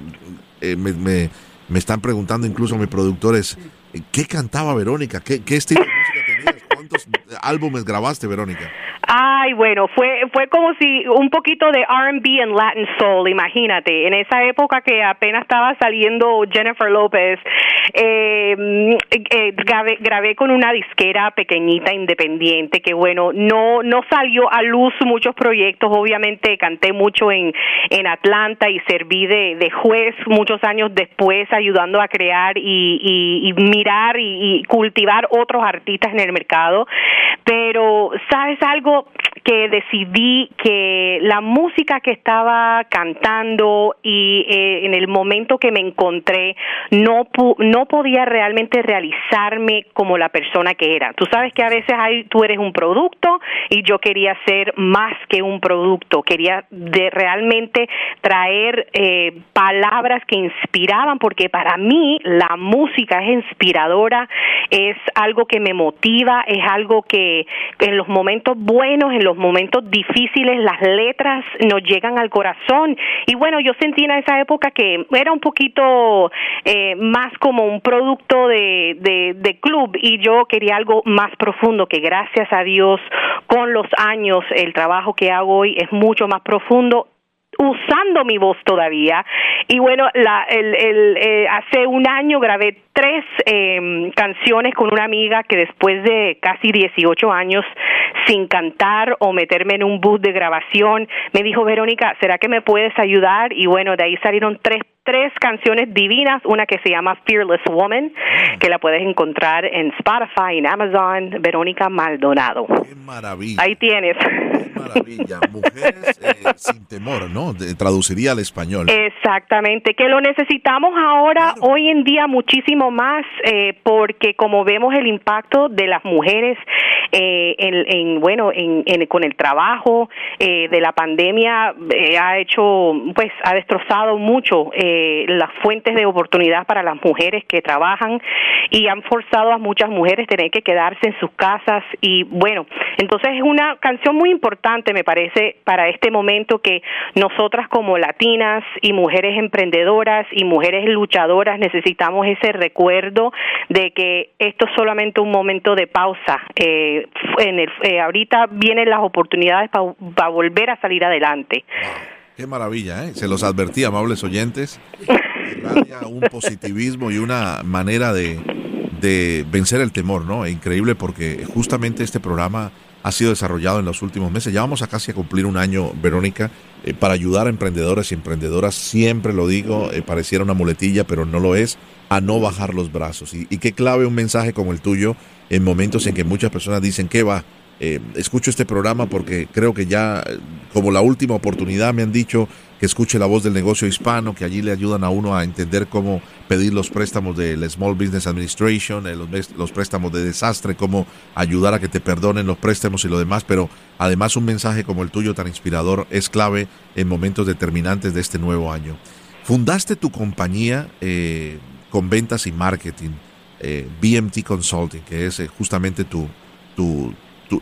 eh, me, me, me, están preguntando incluso mis productores, ¿qué cantaba Verónica? ¿Qué, qué estilo de música ¿Cuántos álbumes grabaste, Verónica? Ay, bueno, fue fue como si un poquito de R&B and Latin soul, imagínate, en esa época que apenas estaba saliendo Jennifer López, eh, eh, grabé, con una disquera pequeñita independiente que bueno, no no salió a luz muchos proyectos, obviamente canté mucho en en Atlanta y serví de, de juez muchos años después ayudando a crear y, y, mirar y cultivar otros artistas en el mercado, pero sabes algo que decidí que la música que estaba cantando y eh, en el momento que me encontré no no podía realmente realizarme como la persona que era. Tú sabes que a veces hay, tú eres un producto y yo quería ser más que un producto, quería de realmente traer eh, palabras que inspiraban porque para mí la música es inspiradora, es algo que me motiva, es algo que en los momentos buenos en los momentos difíciles, las letras nos llegan al corazón. Y bueno, yo sentí en esa época que era un poquito eh, más como un producto de, de, de club y yo quería algo más profundo que gracias a Dios con los años el trabajo que hago hoy es mucho más profundo usando mi voz todavía. Y bueno, la, el, el, eh, hace un año grabé tres eh, canciones con una amiga que después de casi 18 años sin cantar o meterme en un bus de grabación, me dijo, Verónica, ¿será que me puedes ayudar? Y bueno, de ahí salieron tres tres canciones divinas, una que se llama Fearless Woman, que la puedes encontrar en Spotify, en Amazon, Verónica Maldonado. Qué maravilla. Ahí tienes. Qué maravilla. Mujeres eh, sin temor, ¿no? traduciría al español. Exactamente, que lo necesitamos ahora, hoy en día, muchísimo más, eh, porque como vemos el impacto de las mujeres eh, en, bueno, en, con el trabajo de la pandemia, ha hecho, pues, ha destrozado mucho. Eh, eh, las fuentes de oportunidad para las mujeres que trabajan y han forzado a muchas mujeres tener que quedarse en sus casas y bueno, entonces es una canción muy importante me parece para este momento que nosotras como latinas y mujeres emprendedoras y mujeres luchadoras necesitamos ese recuerdo de que esto es solamente un momento de pausa. Eh, en el, eh, ahorita vienen las oportunidades para volver a salir adelante. Qué maravilla, ¿eh? Se los advertí, amables oyentes. un positivismo y una manera de, de vencer el temor, ¿no? Increíble porque justamente este programa ha sido desarrollado en los últimos meses. Ya vamos a casi a cumplir un año, Verónica, eh, para ayudar a emprendedores y emprendedoras. Siempre lo digo, eh, pareciera una muletilla, pero no lo es, a no bajar los brazos. Y, y qué clave un mensaje como el tuyo en momentos en que muchas personas dicen, ¿qué va? Eh, escucho este programa porque creo que ya, como la última oportunidad, me han dicho que escuche la voz del negocio hispano, que allí le ayudan a uno a entender cómo pedir los préstamos del Small Business Administration, eh, los, préstamos de desastre, cómo ayudar a que te perdonen los préstamos y lo demás, pero además un mensaje como el tuyo tan inspirador es clave en momentos determinantes de este nuevo año. Fundaste tu compañía eh, con ventas y marketing, BMT Consulting, que es justamente tu,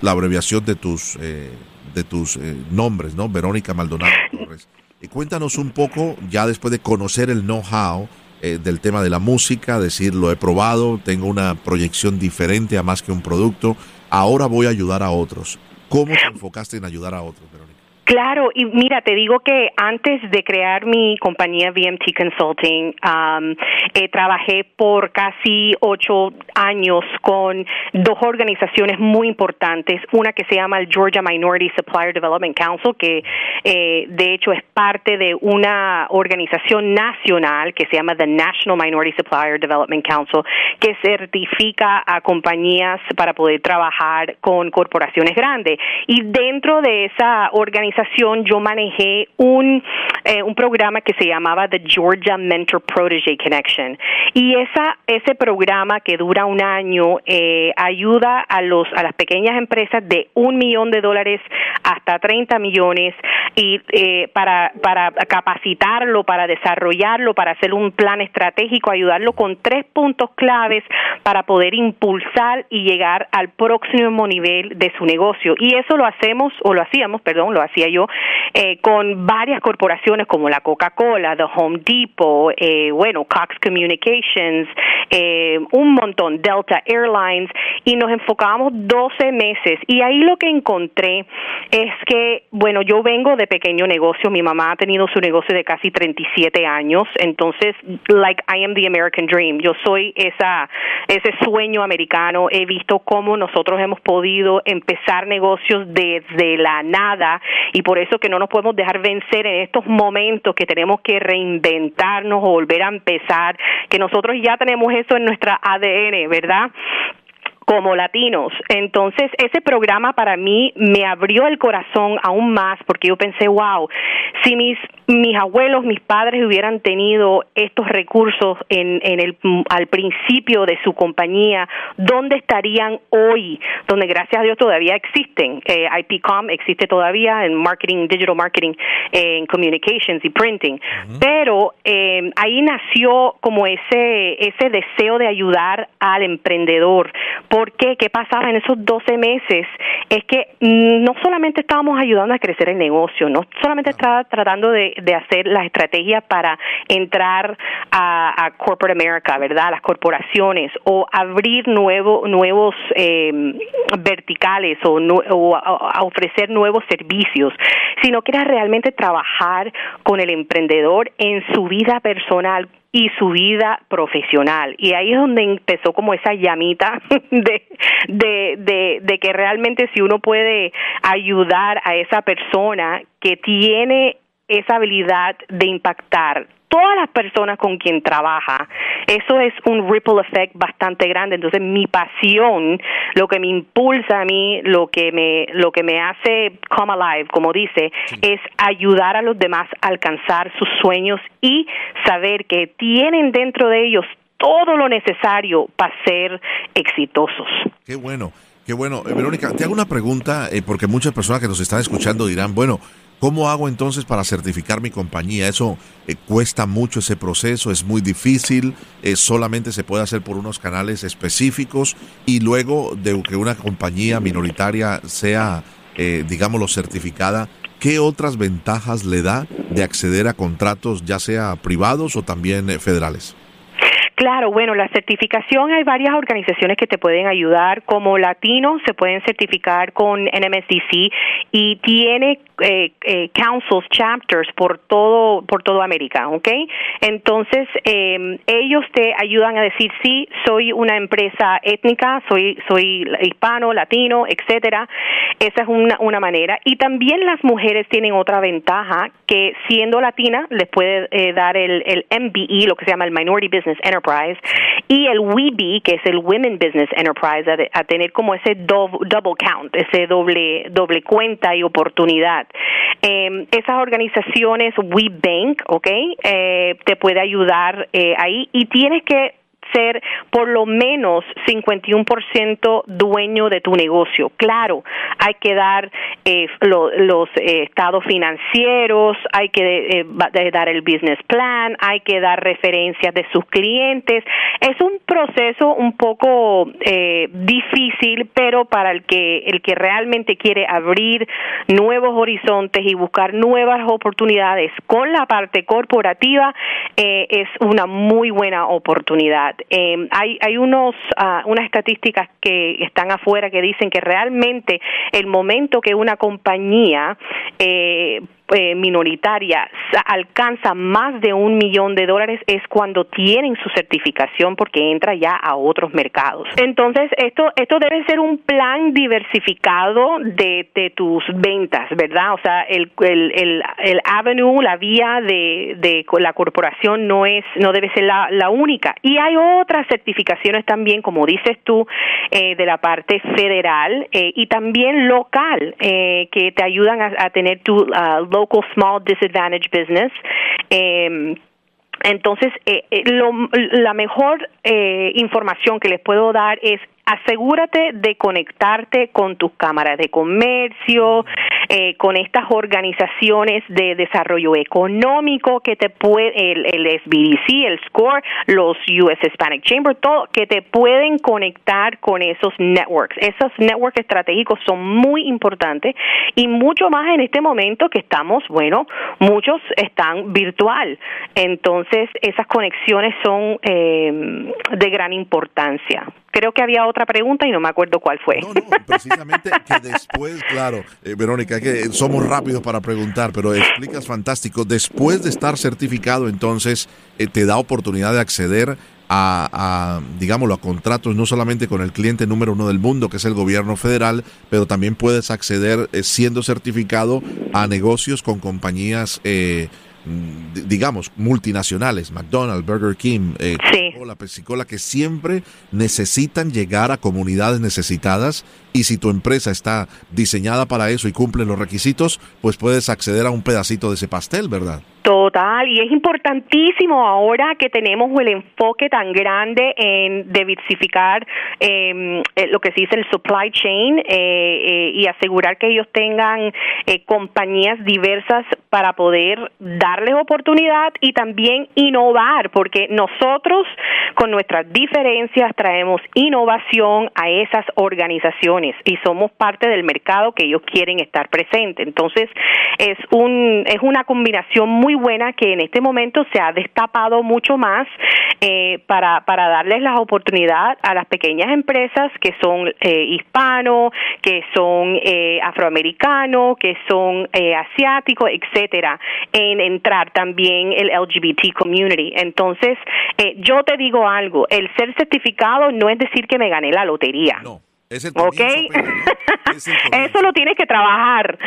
la abreviación de tus, eh, de tus eh, nombres, ¿no? Verónica Maldonado Torres. Y cuéntanos un poco, ya después de conocer el know-how eh, del tema de la música, decir, lo he probado, tengo una proyección diferente a más que un producto, ahora voy a ayudar a otros. ¿Cómo te enfocaste en ayudar a otros, Verónica? Claro, y mira, te digo que antes de crear mi compañía VMT Consulting, um, eh, trabajé por casi ocho años con dos organizaciones muy importantes, una que se llama el Georgia Minority Supplier Development Council, que eh, de hecho es parte de una organización nacional que se llama the National Minority Supplier Development Council, que certifica a compañías para poder trabajar con corporaciones grandes. Y dentro de esa organización yo manejé un, eh, un programa que se llamaba The Georgia Mentor Protege Connection. Y esa, ese programa que dura un año eh, ayuda a, los, a las pequeñas empresas de un millón de dólares hasta 30 millones y eh, para, para capacitarlo, para desarrollarlo, para hacer un plan estratégico, ayudarlo con tres puntos claves para poder impulsar y llegar al próximo nivel de su negocio. Y eso lo hacemos, o lo hacíamos, perdón, lo hacía yo, eh, con varias corporaciones como la Coca-Cola, The Home Depot, eh, bueno, Cox Communications, eh, un montón, Delta Airlines, y nos enfocábamos 12 meses. Y ahí lo que encontré es que, bueno, yo vengo de pequeño negocio, mi mamá ha tenido su negocio de casi 37 años, entonces, like I am the American Dream, yo soy esa, ese sueño americano, he visto cómo nosotros hemos podido empezar negocios desde la nada y por eso que no nos podemos dejar vencer en estos momentos que tenemos que reinventarnos o volver a empezar, que nosotros ya tenemos eso en nuestra ADN, ¿verdad? como latinos. Entonces, ese programa para mí me abrió el corazón aún más porque yo pensé, wow, si mis mis abuelos, mis padres hubieran tenido estos recursos en, en el al principio de su compañía, ¿dónde estarían hoy? Donde gracias a Dios todavía existen. Eh, IPCOM existe todavía en marketing, digital marketing, en communications y printing. Pero eh, ahí nació como ese ese deseo de ayudar al emprendedor ¿Por qué? ¿Qué pasaba en esos 12 meses? Es que mm, no solamente estábamos ayudando a crecer el negocio, no solamente estaba tratando de, hacer las estrategias para entrar a, Corporate America, ¿verdad? Las corporaciones o abrir nuevo, nuevos eh, verticales o, o ofrecer nuevos servicios, sino que era realmente trabajar con el emprendedor en su vida personal y su vida profesional. Y ahí es donde empezó como esa llamita de, de, de, de que realmente si uno puede ayudar a esa persona que tiene esa habilidad de impactar todas las personas con quien trabaja, eso es un ripple effect bastante grande. Entonces, mi pasión, lo que me impulsa a mí, lo que me, lo que me hace come alive, como dice, es ayudar a los demás a alcanzar sus sueños y saber que tienen dentro de ellos todo lo necesario para ser exitosos. Qué bueno. Qué bueno. Eh, Verónica, te hago una pregunta, eh, porque muchas personas que nos están escuchando dirán, bueno, ¿Cómo hago entonces para certificar mi compañía? Eso eh, cuesta mucho ese proceso, es muy difícil, eh, solamente se puede hacer por unos canales específicos y luego de que una compañía minoritaria sea, eh, digámoslo, certificada, ¿qué otras ventajas le da de acceder a contratos ya sea privados o también federales? Claro, bueno, la certificación hay varias organizaciones que te pueden ayudar. Como latinos se pueden certificar con NMSDC y tiene eh, eh, councils, chapters por todo por toda América, ¿ok? Entonces eh, ellos te ayudan a decir sí, soy una empresa étnica, soy soy hispano, latino, etcétera. Esa es una una manera. Y también las mujeres tienen otra ventaja que siendo latina les puede eh, dar el, el MBE, lo que se llama el Minority Business Enterprise y el WeBe, que es el Women Business Enterprise, a, tener como ese double count, ese doble, doble cuenta y oportunidad. Em, esas organizaciones, WeBank, ¿ok? Eh, te puede ayudar eh, ahí y tienes que ser por lo menos 51% dueño de tu negocio. Claro, hay que dar eh, los eh, estados financieros, hay que eh, dar el business plan, hay que dar referencias de sus clientes. Es un proceso un poco difícil, pero para el que el que realmente quiere abrir nuevos horizontes y buscar nuevas oportunidades con la parte corporativa es una muy buena oportunidad. Eh, hay hay unos uh, unas estadísticas que están afuera que dicen que realmente el momento que una compañía eh, eh, minoritaria alcanza más de un millón de dólares es cuando tienen su certificación porque entra ya a otros mercados. Entonces, esto, esto debe ser un plan diversificado de, tus ventas, ¿verdad? O sea, el, el, el, el avenue, la vía de, de la corporación no es, no debe ser la, la única. Y hay otras certificaciones también, como dices tú, eh, de la parte federal eh, y también local, eh, que te ayudan a, a tener tu uh, local small disadvantaged business. Eh, entonces, eh, lo, la mejor eh, información que les puedo dar es asegúrate de conectarte con tus cámaras de comercio, eh, con estas organizaciones de desarrollo económico que te puede, el, el SBDC, el SCORE, los US Hispanic Chamber, todo, que te pueden conectar con esos networks. Esos networks estratégicos son muy importantes y mucho más en este momento que estamos, bueno, muchos están virtual. Entonces, esas conexiones son eh, de gran importancia creo que había otra pregunta y no me acuerdo cuál fue. No, no, precisamente que después, claro, eh, Verónica, que somos rápidos para preguntar, pero explicas fantástico. Después de estar certificado, entonces eh, te da oportunidad de acceder a, a, digámoslo, a contratos no solamente con el cliente número uno del mundo, que es el gobierno federal, pero también puedes acceder, eh, siendo certificado, a negocios con compañías eh, digamos, multinacionales, McDonald's, Burger King, eh, Sí. Coca-Cola, Pepsi-Cola, que siempre necesitan llegar a comunidades necesitadas y si tu empresa está diseñada para eso y cumple los requisitos, pues puedes acceder a un pedacito de ese pastel, ¿verdad? Total, y es importantísimo ahora que tenemos el enfoque tan grande en diversificar eh, lo que se dice el supply chain eh, eh, y asegurar que ellos tengan eh, compañías diversas para poder darles oportunidad y también innovar, porque nosotros con nuestras diferencias traemos innovación a esas organizaciones y somos parte del mercado que ellos quieren estar presentes. Entonces, es un es una combinación muy buena que en este momento se ha destapado mucho más eh, para, para darles la oportunidad a las pequeñas empresas que son eh, hispanos, que son eh, afroamericanos, que son eh, asiáticos, etcétera, en entrar también el LGBT community. Entonces, eh, yo te digo algo, el ser certificado no es decir que me gané la lotería. No, es el. Eso lo tienes que trabajar.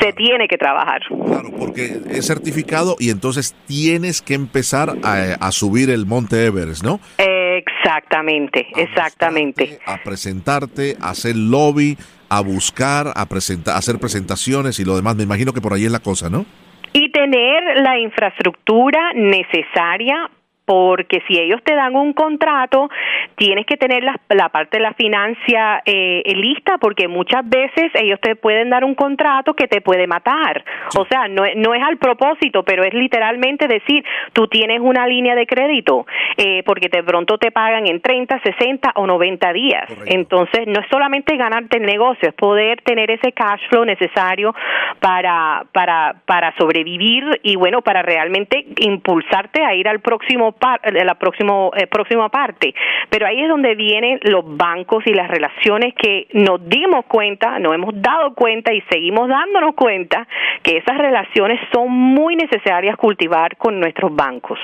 Se tiene que trabajar. Claro, porque es certificado y entonces tienes que empezar a, a subir el monte Everest, ¿no? Exactamente, A exactamente. A presentarte, a hacer lobby, a buscar, a presentar, a hacer presentaciones y lo demás. Me imagino que por ahí es la cosa, ¿no? Y tener la infraestructura necesaria porque si ellos te dan un contrato, tienes que tener la, la parte de la financia eh, lista, porque muchas veces ellos te pueden dar un contrato que te puede matar. O sea, no, no es al propósito, pero es literalmente decir, tú tienes una línea de crédito, eh, porque de pronto te pagan en 30, 60 o 90 días. Correcto. Entonces, no es solamente ganarte el negocio, es poder tener ese cash flow necesario para, para, para sobrevivir y, bueno, para realmente impulsarte a ir al próximo par, a la próximo, eh, próxima parte. Pero ahí es donde vienen los bancos y las relaciones que nos dimos cuenta, nos hemos dado cuenta y seguimos dándonos cuenta que esas relaciones son muy necesarias cultivar con nuestros bancos.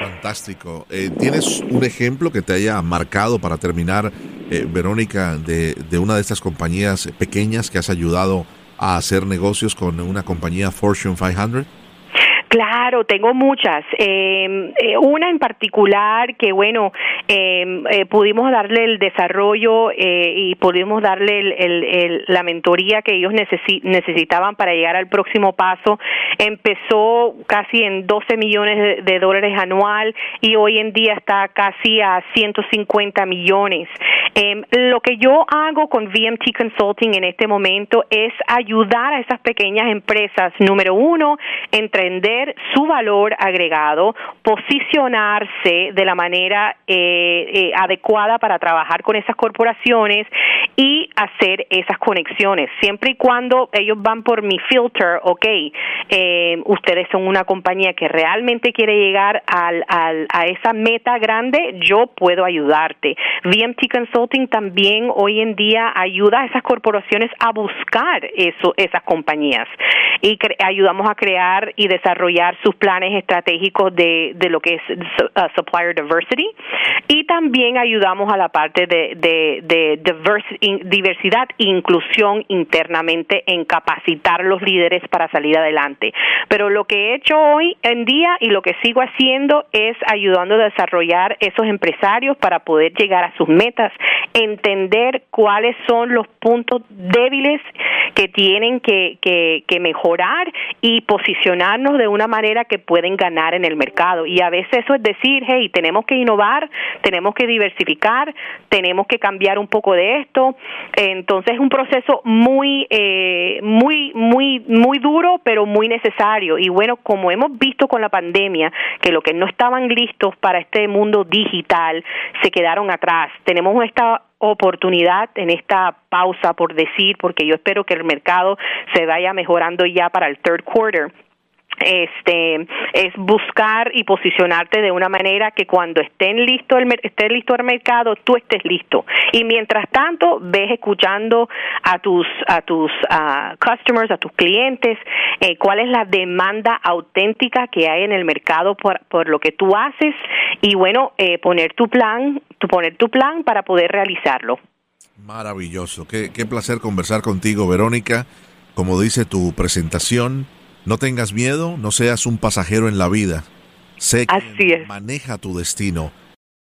Fantástico. Eh, ¿Tienes un ejemplo que te haya marcado para terminar, eh, Verónica, de, de una de estas compañías pequeñas que has ayudado a hacer negocios con una compañía Fortune 500? Claro, tengo muchas. Eh, eh, una en particular que, bueno, eh, eh, pudimos darle el desarrollo eh, y pudimos darle el, la mentoría que ellos necesi- necesitaban para llegar al próximo paso. Empezó casi en 12 millones de, dólares anual y hoy en día está casi a 150 millones. Eh, lo que yo hago con VMT Consulting en este momento es ayudar a esas pequeñas empresas, número uno, entender su valor agregado, posicionarse de la manera eh, eh, adecuada para trabajar con esas corporaciones y hacer esas conexiones. Siempre y cuando ellos van por mi filter, ok, eh, ustedes son una compañía que realmente quiere llegar al, al, a esa meta grande, yo puedo ayudarte. VMT Consulting también hoy en día ayuda a esas corporaciones a buscar eso, esas compañías y ayudamos a crear y desarrollar sus planes estratégicos de, lo que es uh, supplier diversity y también ayudamos a la parte de, de, de diversidad e inclusión internamente en capacitar los líderes para salir adelante. Pero lo que he hecho hoy en día y lo que sigo haciendo es ayudando a desarrollar esos empresarios para poder llegar a sus metas, entender cuáles son los puntos débiles que tienen que, que mejorar y posicionarnos de una manera que pueden ganar en el mercado. Y a veces eso es decir, hey, tenemos que innovar, tenemos que diversificar, tenemos que cambiar un poco de esto. Entonces es un proceso muy, eh, muy, muy, muy duro, pero muy necesario. Y bueno, como hemos visto con la pandemia, que lo que no estaban listos para este mundo digital se quedaron atrás. Tenemos esta oportunidad en esta pausa, por decir, porque yo espero que el mercado se vaya mejorando ya para el third quarter este es buscar y posicionarte de una manera que cuando estén listo el esté listo el mercado tú estés listo. Y mientras tanto ves escuchando a tus a tus customers a tus clientes eh, cuál es la demanda auténtica que hay en el mercado por, por lo que tú haces y bueno eh, poner tu plan tu, poner tu plan para poder realizarlo. Maravilloso. Qué, qué placer conversar contigo Verónica. Como dice tu presentación no tengas miedo, no seas un pasajero en la vida. Sé que maneja tu destino.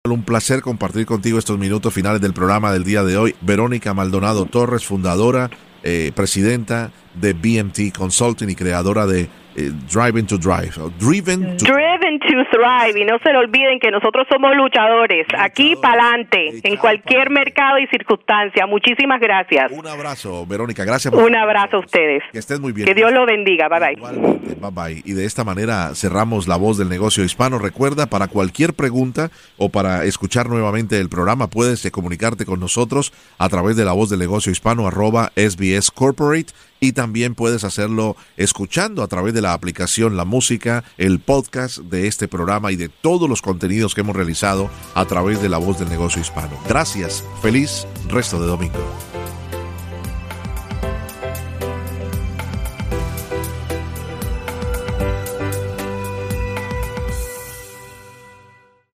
Un placer compartir contigo estos minutos finales del programa del día de hoy. Verónica Maldonado Torres, fundadora, eh, presidenta de BMT Consulting y creadora de eh, Driving to Drive. Driven to Driven to Thrive. Y no se lo olviden que nosotros somos luchadores. Aquí para adelante, en cualquier mercado y circunstancia. Muchísimas gracias. Un abrazo, Verónica. Gracias. Un abrazo a ustedes. Que estén muy bien. Que Dios lo bendiga. Bye bye. bye bye. Y de esta manera cerramos la voz del negocio hispano. Recuerda, para cualquier pregunta o para escuchar nuevamente el programa, puedes comunicarte con nosotros a través de la voz del negocio hispano arroba SBS Corporate y también puedes hacerlo escuchando a través de la aplicación La Música, el podcast de este programa y de todos los contenidos que hemos realizado a través de la voz del negocio hispano. Gracias, feliz resto de domingo.